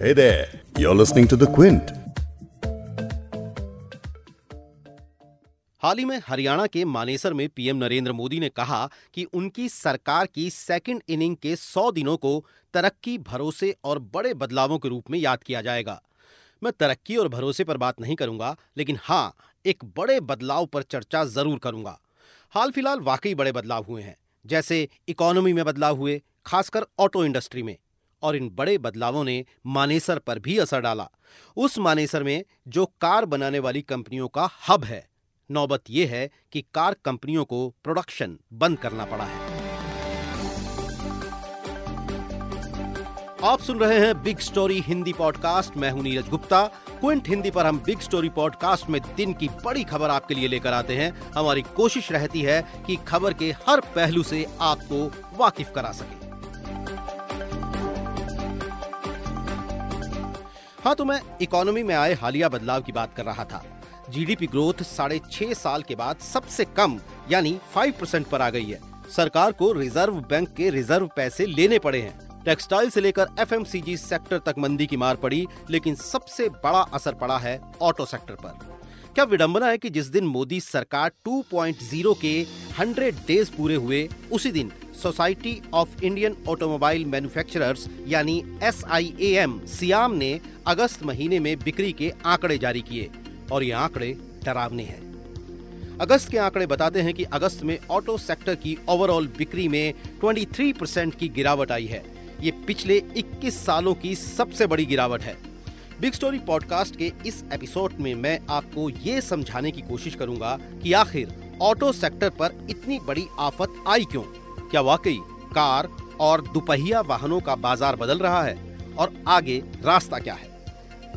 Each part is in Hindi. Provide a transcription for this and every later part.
Hey there, you're listening to The Quint. हाल ही में हरियाणा के मानेसर में पीएम नरेंद्र मोदी ने कहा कि उनकी सरकार की सेकंड इनिंग के 100 दिनों को तरक्की भरोसे और बड़े बदलावों के रूप में याद किया जाएगा। मैं तरक्की और भरोसे पर बात नहीं करूँगा लेकिन हाँ एक बड़े बदलाव पर चर्चा ज़रूर करूँगा। हाल फ़िलहाल वाकई बड़े बदलाव हुए हैं जैसे इकोनॉमी में बदलाव हुए खासकर ऑटो इंडस्ट्री में। और इन बड़े बदलावों ने मानेसर पर भी असर डाला। उस मानेसर में जो कार बनाने वाली कंपनियों का हब है, नौबत यह है कि कार कंपनियों को प्रोडक्शन बंद करना पड़ा है। आप सुन रहे हैं बिग स्टोरी हिंदी पॉडकास्ट। मैं हूँ नीरज गुप्ता। क्विंट हिंदी पर हम बिग स्टोरी पॉडकास्ट में दिन की बड़ी खबर आपके लिए लेकर आते हैं। हमारी कोशिश रहती है कि खबर के हर पहलू से आपको वाकिफ करा सके। हाँ तो मैं इकोनॉमी में आए हालिया बदलाव की बात कर रहा था। जीडीपी ग्रोथ साढ़े छह साल के बाद सबसे कम, यानी फाइव परसेंट पर आ गई है। सरकार को रिज़र्व बैंक के रिज़र्व पैसे लेने पड़े हैं। टेक्सटाइल से लेकर एफएमसीजी सेक्टर तक मंदी की मार पड़ी, लेकिन सबसे बड़ा असर पड़ा है ऑटो सेक्टर पर। क्या विडंबना है कि जिस दिन मोदी सरकार 2.0 के 100 डेज़ पूरे हुए, उसी दिन Society of Indian Automobile Manufacturers यानी एस सियाम ने अगस्त महीने में बिक्री के आंकड़े जारी किए और ये आंकड़े डरावने हैं। अगस्त के आंकड़े बताते हैं कि अगस्त में ऑटो सेक्टर की ओवरऑल बिक्री में 23 परसेंट की गिरावट आई है। ये पिछले 21 सालों की सबसे बड़ी गिरावट है। बिग स्टोरी पॉडकास्ट के इस एपिसोड में मैं आपको ये समझाने की कोशिश करूँगा कि आखिर ऑटो सेक्टर पर इतनी बड़ी आफत आई क्यों? क्या वाकई कार और दुपहिया वाहनों का बाज़ार बदल रहा है? और आगे रास्ता क्या है?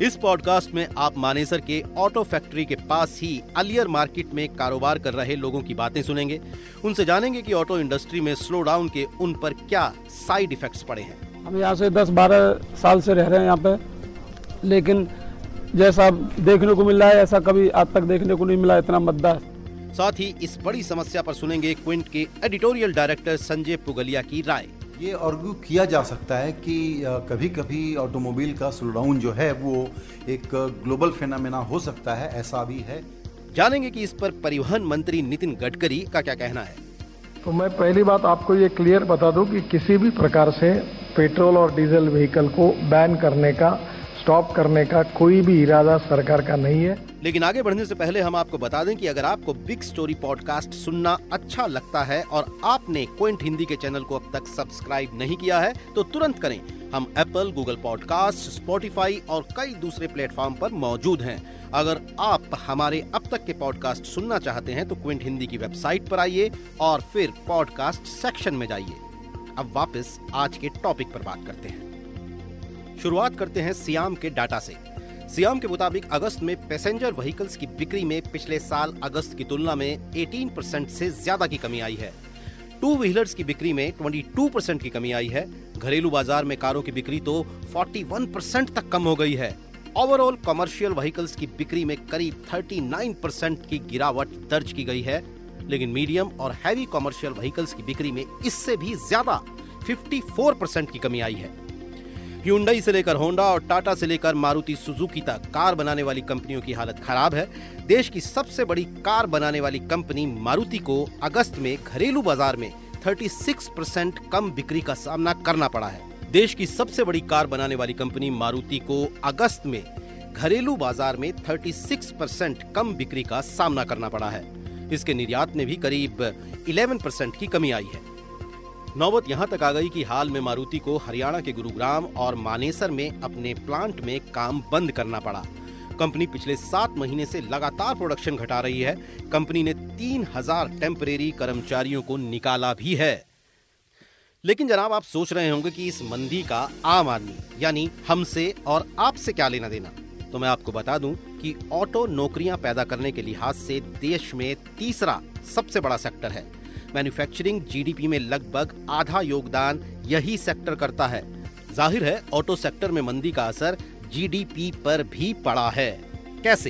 इस पॉडकास्ट में आप मानेसर के ऑटो फैक्ट्री के पास ही अलियर मार्केट में कारोबार कर रहे लोगों की बातें सुनेंगे। उनसे जानेंगे कि ऑटो इंडस्ट्री में स्लो डाउन के उन पर क्या साइड इफेक्ट्स पड़े हैं। हम यहाँ से 10-12 साल से रह रहे हैं यहाँ पे, लेकिन जैसा देखने को मिल रहा है, ऐसा कभी आज तक देखने को नहीं मिला, इतना मद्दा साथ ही इस बड़ी समस्या पर सुनेंगे क्विंट के एडिटोरियल डायरेक्टर संजय पुगलिया की राय। ये आर्ग्यू किया जा सकता है कि कभी कभी ऑटोमोबाइल का स्लोडाउन जो है वो एक ग्लोबल फेनामेना हो सकता है ऐसा भी है। जानेंगे कि इस पर परिवहन मंत्री नितिन गडकरी का क्या कहना है। तो मैं पहली बात आपको ये क्लियर बता दूँ कि किसी भी प्रकार से पेट्रोल और डीजल व्हीकल को बैन करने का स्टॉप करने का कोई भी इरादा सरकार का नहीं है। लेकिन आगे बढ़ने से पहले हम आपको बता दें कि अगर आपको बिग स्टोरी पॉडकास्ट सुनना अच्छा लगता है और आपने क्विंट हिंदी के चैनल को अब तक सब्सक्राइब नहीं किया है तो तुरंत करें। हम एप्पल गूगल पॉडकास्ट स्पॉटिफाई और कई दूसरे प्लेटफॉर्म पर मौजूद हैं। अगर आप हमारे अब तक के पॉडकास्ट सुनना चाहते हैं तो क्विंट हिंदी की वेबसाइट पर आइए और फिर पॉडकास्ट सेक्शन में जाइए। अब वापस आज के टॉपिक पर बात करते हैं। शुरुआत करते हैं सियाम के डाटा से। सियाम के मुताबिक अगस्त में पैसेंजर व्हीकल्स की बिक्री में पिछले साल अगस्त की तुलना में 18 परसेंट से ज़्यादा की कमी आई है। टू व्हीलर्स की बिक्री में 22 परसेंट की कमी आई है। घरेलू बाज़ार में कारों की बिक्री तो 41 परसेंट तक कम हो गई है। ओवरऑल कमर्शियल व्हीकल्स की बिक्री में करीब 39 परसेंट की गिरावट दर्ज की गई है। लेकिन मीडियम और हैवी कमर्शियल व्हीकल्स की बिक्री में इससे भी ज़्यादा 54 परसेंट की कमी आई है। ह्यूंडई से लेकर होंडा और टाटा से लेकर मारुति सुजुकी तक कार बनाने वाली कंपनियों की हालत खराब है। देश की सबसे बड़ी कार बनाने वाली कंपनी मारुति को अगस्त में घरेलू बाज़ार में 36 परसेंट कम बिक्री का सामना करना पड़ा है। देश की सबसे बड़ी कार बनाने वाली कंपनी मारुति को अगस्त में घरेलू बाज़ार में 36 परसेंट कम बिक्री का सामना करना पड़ा है। इसके निर्यात में भी करीब 11 परसेंट की कमी आई है। नौबत यहाँ तक आ गई कि हाल में मारुति को हरियाणा के गुरुग्राम और मानेसर में अपने प्लांट में काम बंद करना पड़ा। कंपनी पिछले सात महीने से लगातार प्रोडक्शन घटा रही है। कंपनी ने तीन हज़ार टेम्परेरी कर्मचारियों को निकाला भी है। लेकिन जनाब, आप सोच रहे होंगे कि इस मंदी का आम आदमी, यानी हमसे और आपसे क्या लेना देना? तो मैं आपको बता दूँ कि ऑटो नौकरियाँ पैदा करने के लिहाज से देश में तीसरा सबसे बड़ा सेक्टर है। मैन्युफैक्चरिंग जीडीपी में लगभग आधा योगदान यही सेक्टर करता है। ज़ाहिर है ऑटो सेक्टर में मंदी का असर जीडीपी पर भी पड़ा है। कैसे?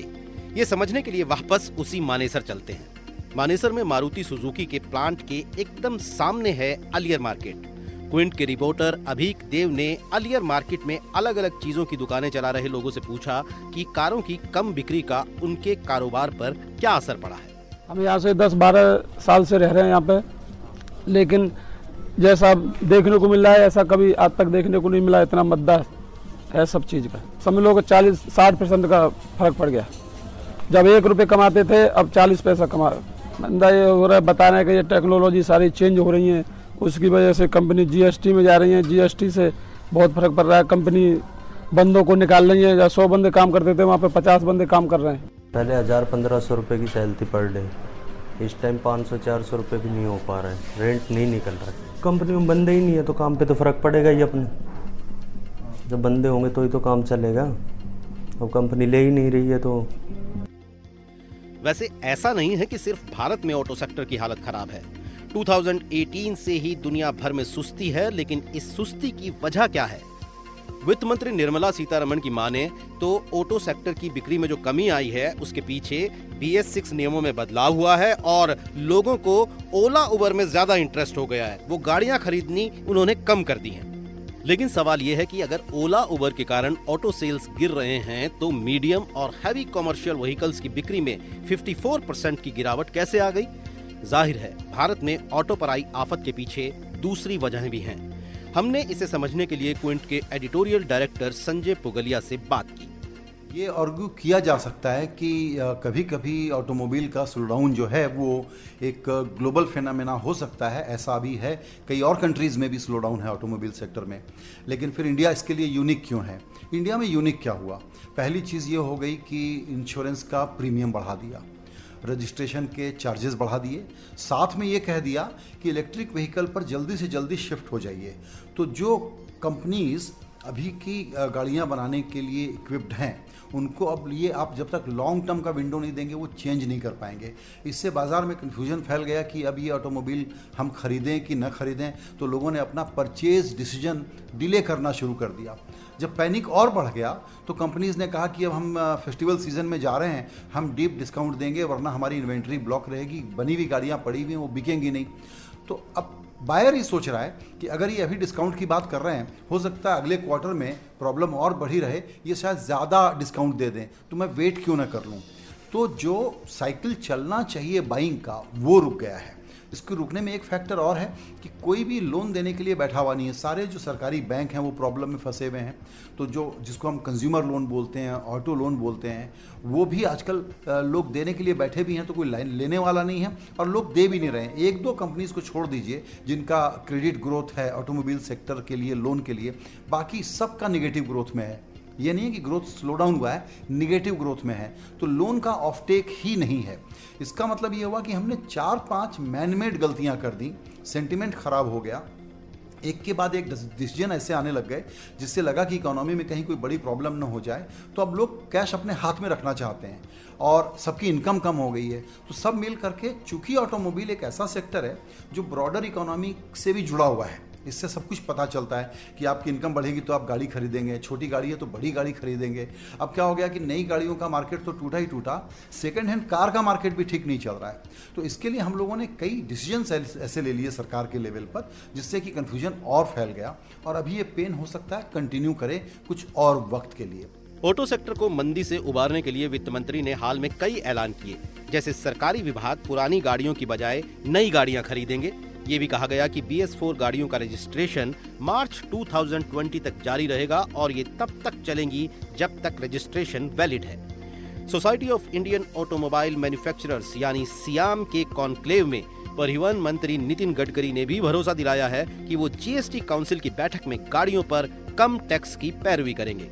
ये समझने के लिए वापस उसी मानेसर चलते हैं। मानेसर में मारुति सुजुकी के प्लांट के एकदम सामने है अलियर मार्केट क्विंट के रिपोर्टर अभीक देव ने अलियर मार्केट में अलग अलग चीज़ों की दुकानें चला रहे लोगों से पूछा कि कारों की कम बिक्री का उनके कारोबार पर क्या असर पड़ा है। हम यहाँ से 10-12 साल से रह रहे हैं यहाँ पे। लेकिन जैसा देखने को मिल रहा है, ऐसा कभी आज तक देखने को नहीं मिला, इतना मद्दा है सब चीज़ का। समझ लो कि चालीस, साठ परसेंट का फ़र्क पड़ गया। जब एक रुपये कमाते थे, अब चालीस पैसा कमा बंदा ये हो रहा है बताना है कि ये टेक्नोलॉजी सारी चेंज हो रही है। उसकी वजह से कंपनी जीएसटी में जा रही है। जीएसटी से बहुत फ़र्क पड़ रहा है। कंपनी बंदों को निकाल रही है। या सौ बंदे काम करते थे, वहाँ पे पचास बंदे काम कर रहे हैं। पहले हज़ार पंद्रह सौ रुपये की सैल थी पर डे इस टाइम पाँच सौ चार सौ रुपये भी नहीं हो पा रहे है. रेंट नहीं निकल रहा कंपनी में बंदे ही नहीं है तो काम पे तो फ़र्क पड़ेगा ही अपने. जब बंदे होंगे तो ही तो काम चलेगा. अब कंपनी ले ही नहीं रही है तो वैसे ऐसा नहीं है कि सिर्फ़ भारत में ऑटो सेक्टर की हालत खराब है. 2018 से ही दुनिया भर में सुस्ती है, लेकिन इस सुस्ती की वजह क्या है? वित्त मंत्री निर्मला सीतारमण की माने तो ऑटो सेक्टर की बिक्री में जो कमी आई है, उसके पीछे बी एस सिक्स नियमों में बदलाव हुआ है और लोगों को ओला उबर में ज़्यादा इंटरेस्ट हो गया है। वो गाड़ियाँ खरीदनी उन्होंने कम कर दी हैं। लेकिन सवाल यह है कि अगर ओला उबर के कारण ऑटो सेल्स गिर रहे हैं तो मीडियम और हैवी कॉमर्शियल व्हीकल्स की बिक्री में 54 परसेंट की गिरावट कैसे आ गई? ज़ाहिर है, भारत में ऑटो पर आई आफत के पीछे दूसरी वजहें भी हैं। हमने इसे समझने के लिए क्विंट के एडिटोरियल डायरेक्टर संजय पुगलिया से बात की। ये आर्ग्यू किया जा सकता है कि कभी कभी ऑटोमोबाइल का स्लोडाउन जो है, वो एक ग्लोबल फेनामेना हो सकता है, ऐसा भी है। कई और कंट्रीज़ में भी स्लोडाउन है ऑटोमोबाइल सेक्टर में। लेकिन फिर इंडिया इसके लिए यूनिक क्यों है? इंडिया में यूनिक क्या हुआ? पहली चीज़ ये हो गई कि इंश्योरेंस का प्रीमियम बढ़ा दिया। रजिस्ट्रेशन के चार्जेस बढ़ा दिए। साथ में ये कह दिया कि इलेक्ट्रिक व्हीकल पर जल्दी से जल्दी शिफ्ट हो जाइए। तो जो कंपनीज़ अभी की गाड़ियाँ बनाने के लिए इक्विप्ड हैं उनको अब लिए आप जब तक लॉन्ग टर्म का विंडो नहीं देंगे, वो चेंज नहीं कर पाएँगे। इससे बाज़ार में कन्फ्यूज़न फैल गया कि अब ये ऑटोमोबाइल हम खरीदें कि न खरीदें तो लोगों ने अपना परचेज डिसीज़न डिले करना शुरू कर दिया। जब पैनिक और बढ़ गया तो कंपनीज़ ने कहा कि अब हम फेस्टिवल सीज़न में जा रहे हैं, हम डीप डिस्काउंट देंगे, वरना हमारी इन्वेंट्री ब्लॉक रहेगी, बनी हुई गाड़ियाँ पड़ी हुई हैं, वो बिकेंगी नहीं। तो अब बायर ये सोच रहा है कि अगर ये अभी डिस्काउंट की बात कर रहे हैं, हो सकता है अगले क्वार्टर में प्रॉब्लम और बढ़ी रहे, ये शायद ज़्यादा डिस्काउंट दे दें। तो मैं वेट क्यों ना कर लूँ? तो जो साइकिल चलना चाहिए बाइंग का, वो रुक गया है। इसको रुकने में एक फैक्टर और है कि कोई भी लोन देने के लिए बैठा हुआ नहीं है। सारे जो सरकारी बैंक हैं, वो प्रॉब्लम में फंसे हुए हैं। तो जो, जिसको हम कंज्यूमर लोन बोलते हैं ऑटो लोन बोलते हैं, वो भी आजकल लोग देने के लिए बैठे भी हैं तो कोई लाइन लेने वाला नहीं है और लोग दे भी नहीं रहे हैं। एक दो कंपनीज़ को छोड़ दीजिए, जिनका क्रेडिट ग्रोथ है ऑटोमोबाइल सेक्टर के लिए लोन के लिए, बाकी सबका निगेटिव ग्रोथ में है। ये नहीं है कि ग्रोथ स्लो डाउन हुआ है निगेटिव ग्रोथ में है तो लोन का ऑफटेक ही नहीं है। इसका मतलब ये हुआ कि हमने चार पाँच मैनमेड गलतियाँ कर दी सेंटिमेंट खराब हो गया। एक के बाद एक डिसीज़न ऐसे आने लग गए, जिससे लगा कि इकोनॉमी में कहीं कोई बड़ी प्रॉब्लम ना हो जाए तो अब लोग कैश अपने हाथ में रखना चाहते हैं और सबकी इनकम कम हो गई है। तो सब मिल करके चूँकि ऑटोमोबाइल एक ऐसा सेक्टर है, जो ब्रॉडर इकोनॉमी से भी जुड़ा हुआ है। इससे सब कुछ पता चलता है कि आपकी इनकम बढ़ेगी तो आप गाड़ी खरीदेंगे, छोटी गाड़ी है तो बड़ी गाड़ी खरीदेंगे। अब क्या हो गया कि नई गाड़ियों का मार्केट तो टूटा ही टूटा सेकेंड हैंड कार का मार्केट भी ठीक नहीं चल रहा है। तो इसके लिए हम लोगों ने कई डिसीज़न ऐसे ले लिए सरकार के लेवल पर, जिससे कि कन्फ्यूज़न और फैल गया और अभी ये पेन हो सकता है कंटिन्यू करे कुछ और वक्त के लिए। ऑटो सेक्टर को मंदी से उबारने के लिए वित्त मंत्री ने हाल में कई ऐलान किए, जैसे सरकारी विभाग पुरानी गाड़ियों की बजाय नई गाड़ियाँ खरीदेंगे। ये भी कहा गया कि फोर गाड़ियों का रजिस्ट्रेशन मार्च 2020 तक जारी रहेगा और ये तब तक चलेंगी जब तक रजिस्ट्रेशन वैलिड है। Society of Indian Automobile Manufacturers यानी सियाम के कॉन्क्लेव में परिवहन मंत्री नितिन गडकरी ने भी भरोसा दिलाया है कि वो जीएसटी काउंसिल की बैठक में गाड़ियों पर कम टैक्स की पैरवी करेंगे।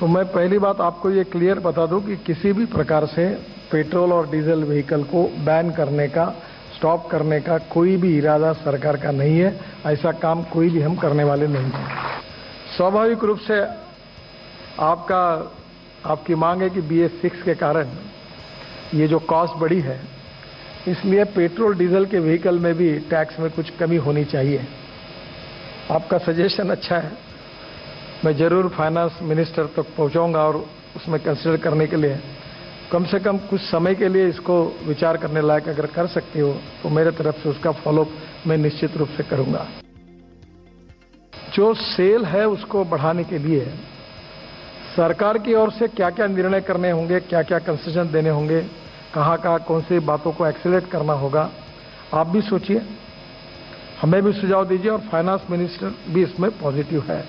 तो मैं पहली बात आपको ये क्लियर बता दूँ कि किसी भी प्रकार से पेट्रोल और डीजल व्हीकल को बैन करने का स्टॉप करने का कोई भी इरादा सरकार का नहीं है। ऐसा काम कोई भी हम करने वाले नहीं हैं। स्वाभाविक रूप से आपका, आपकी मांग है कि बी एस सिक्स के कारण ये जो कॉस्ट बढ़ी है, इसलिए पेट्रोल, डीजल के व्हीकल में भी टैक्स में कुछ कमी होनी चाहिए। आपका सजेशन अच्छा है। मैं ज़रूर फाइनेंस मिनिस्टर तक पहुंचाऊँगा और उसमें कंसिडर करने के लिए कम से कम कुछ समय के लिए इसको विचार करने लायक अगर कर सकती हो तो मेरे तरफ़ से उसका फॉलोअप मैं निश्चित रूप से करूँगा। जो सेल है उसको बढ़ाने के लिए सरकार की ओर से क्या क्या निर्णय करने होंगे क्या क्या कंसेशन देने होंगे कहाँ कहाँ कौन सी बातों को एक्सेलेट करना होगा, आप भी सोचिए। हमें भी सुझाव दीजिए और फाइनेंस मिनिस्टर भी इसमें पॉजिटिव है।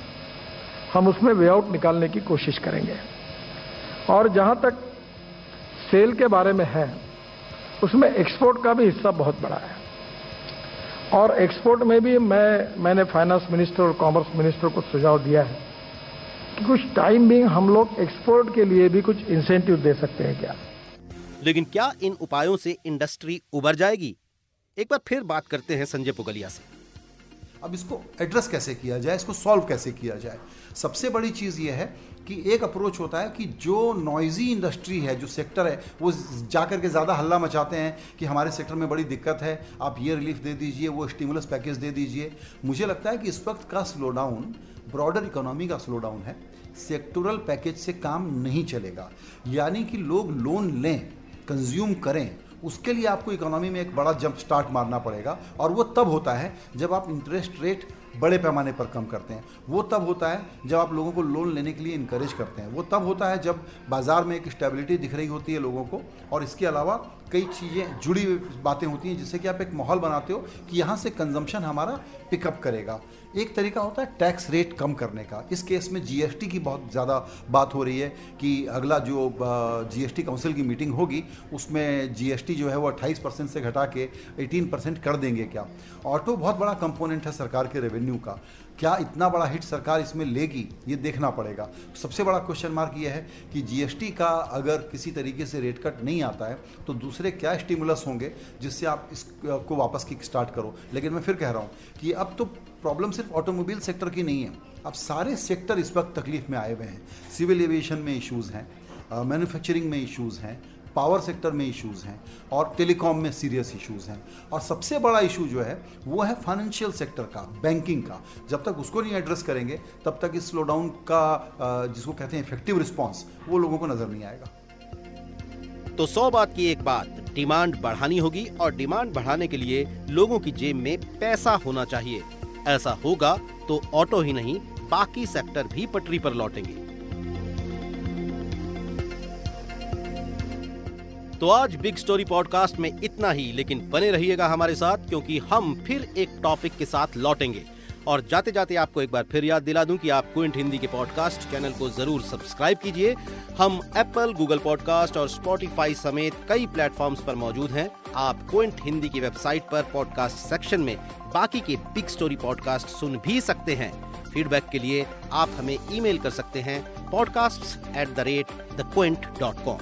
हम उसमें वे आउट निकालने की कोशिश करेंगे। और जहाँ तक सेल के बारे में है उसमें एक्सपोर्ट का भी हिस्सा बहुत बड़ा है। और एक्सपोर्ट में भी मैं मैंने फाइनेंस मिनिस्टर और कॉमर्स मिनिस्टर को सुझाव दिया है कि कुछ टाइम भी हम लोग एक्सपोर्ट के लिए भी कुछ इंसेंटिव दे सकते हैं क्या? लेकिन क्या इन उपायों से इंडस्ट्री उबर जाएगी? एक बार फिर बात करते हैं संजय पुगलिया से। अब इसको एड्रेस कैसे किया जाए? इसको सॉल्व कैसे किया जाए? सबसे बड़ी चीज़ यह है कि एक अप्रोच होता है कि जो नॉइजी इंडस्ट्री है, जो सेक्टर है, वो जाकर के ज़्यादा हल्ला मचाते हैं कि हमारे सेक्टर में बड़ी दिक्कत है, आप ये रिलीफ दे दीजिए, वो स्टिमुलस पैकेज दे दीजिए। मुझे लगता है कि इस वक्त का स्लो डाउन ब्रॉडर इकोनॉमी का स्लो डाउन है सेक्टोरल पैकेज से काम नहीं चलेगा। यानी कि लोग लोन लें कंज्यूम करें, उसके लिए आपको इकोनॉमी में एक बड़ा जंप स्टार्ट मारना पड़ेगा। और वो तब होता है जब आप इंटरेस्ट रेट बड़े पैमाने पर कम करते हैं। वो तब होता है जब आप लोगों को लोन लेने के लिए इनक्रेज करते हैं। वो तब होता है जब बाज़ार में एक स्टेबिलिटी दिख रही होती है लोगों को और इसके अलावा कई चीज़ें जुड़ी बातें होती हैं जिससे कि आप एक माहौल बनाते हो कि यहाँ से कंजम्पशन हमारा पिकअप करेगा। एक तरीका होता है टैक्स रेट कम करने का। इस केस में जीएसटी की बहुत ज़्यादा बात हो रही है कि अगला जो जीएसटी काउंसिल की मीटिंग होगी, उसमें जीएसटी जो है वो 28 परसेंट से घटा के 18 परसेंट कर देंगे क्या? ऑटो बहुत बड़ा कंपोनेंट है सरकार के रेवेन्यू का। क्या इतना बड़ा हिट सरकार इसमें लेगी, ये देखना पड़ेगा। सबसे बड़ा क्वेश्चन मार्क ये है कि जीएसटी का अगर किसी तरीके से रेट कट नहीं आता है तो दूसरे क्या स्टिमुलस होंगे, जिससे आप इसको वापस किक स्टार्ट करो? लेकिन मैं फिर कह रहा हूँ कि अब तो प्रॉब्लम सिर्फ़ ऑटोमोबाइल सेक्टर की नहीं है। अब सारे सेक्टर इस वक्त तकलीफ़ में आए हुए हैं। सिविल एविएशन में इश्यूज़ हैं मैन्युफैक्चरिंग में इश्यूज़ हैं, पावर सेक्टर में इश्यूज़ हैं और टेलीकॉम में सीरियस इश्यूज़ हैं। और सबसे बड़ा इशू जो है, वो है फाइनेंशियल सेक्टर का, बैंकिंग का। जब तक उसको नहीं एड्रेस करेंगे, तब तक इस स्लो डाउन का जिसको कहते हैं इफ़ेक्टिव रिस्पॉन्स वो लोगों को नज़र नहीं आएगा। तो सौ बात की एक बात डिमांड बढ़ानी होगी और डिमांड बढ़ाने के लिए लोगों की जेब में पैसा होना चाहिए। ऐसा होगा तो ऑटो ही नहीं, बाकी सेक्टर भी पटरी पर लौटेंगे। तो आज बिग स्टोरी पॉडकास्ट में इतना ही, लेकिन बने रहिएगा हमारे साथ, क्योंकि हम फिर एक टॉपिक के साथ लौटेंगे। और जाते जाते आपको एक बार फिर याद दिला दूँ कि आप क्विंट हिंदी के पॉडकास्ट चैनल को ज़रूर सब्सक्राइब कीजिए। हम एप्पल गूगल पॉडकास्ट और स्पॉटिफाई समेत कई प्लेटफॉर्म्स पर मौजूद हैं। आप क्विंट हिंदी की वेबसाइट पर पॉडकास्ट सेक्शन में बाकी के बिग स्टोरी पॉडकास्ट सुन भी सकते हैं। फीडबैक के लिए आप हमें ईमेल कर सकते हैं podcast at the rate the Quint dot com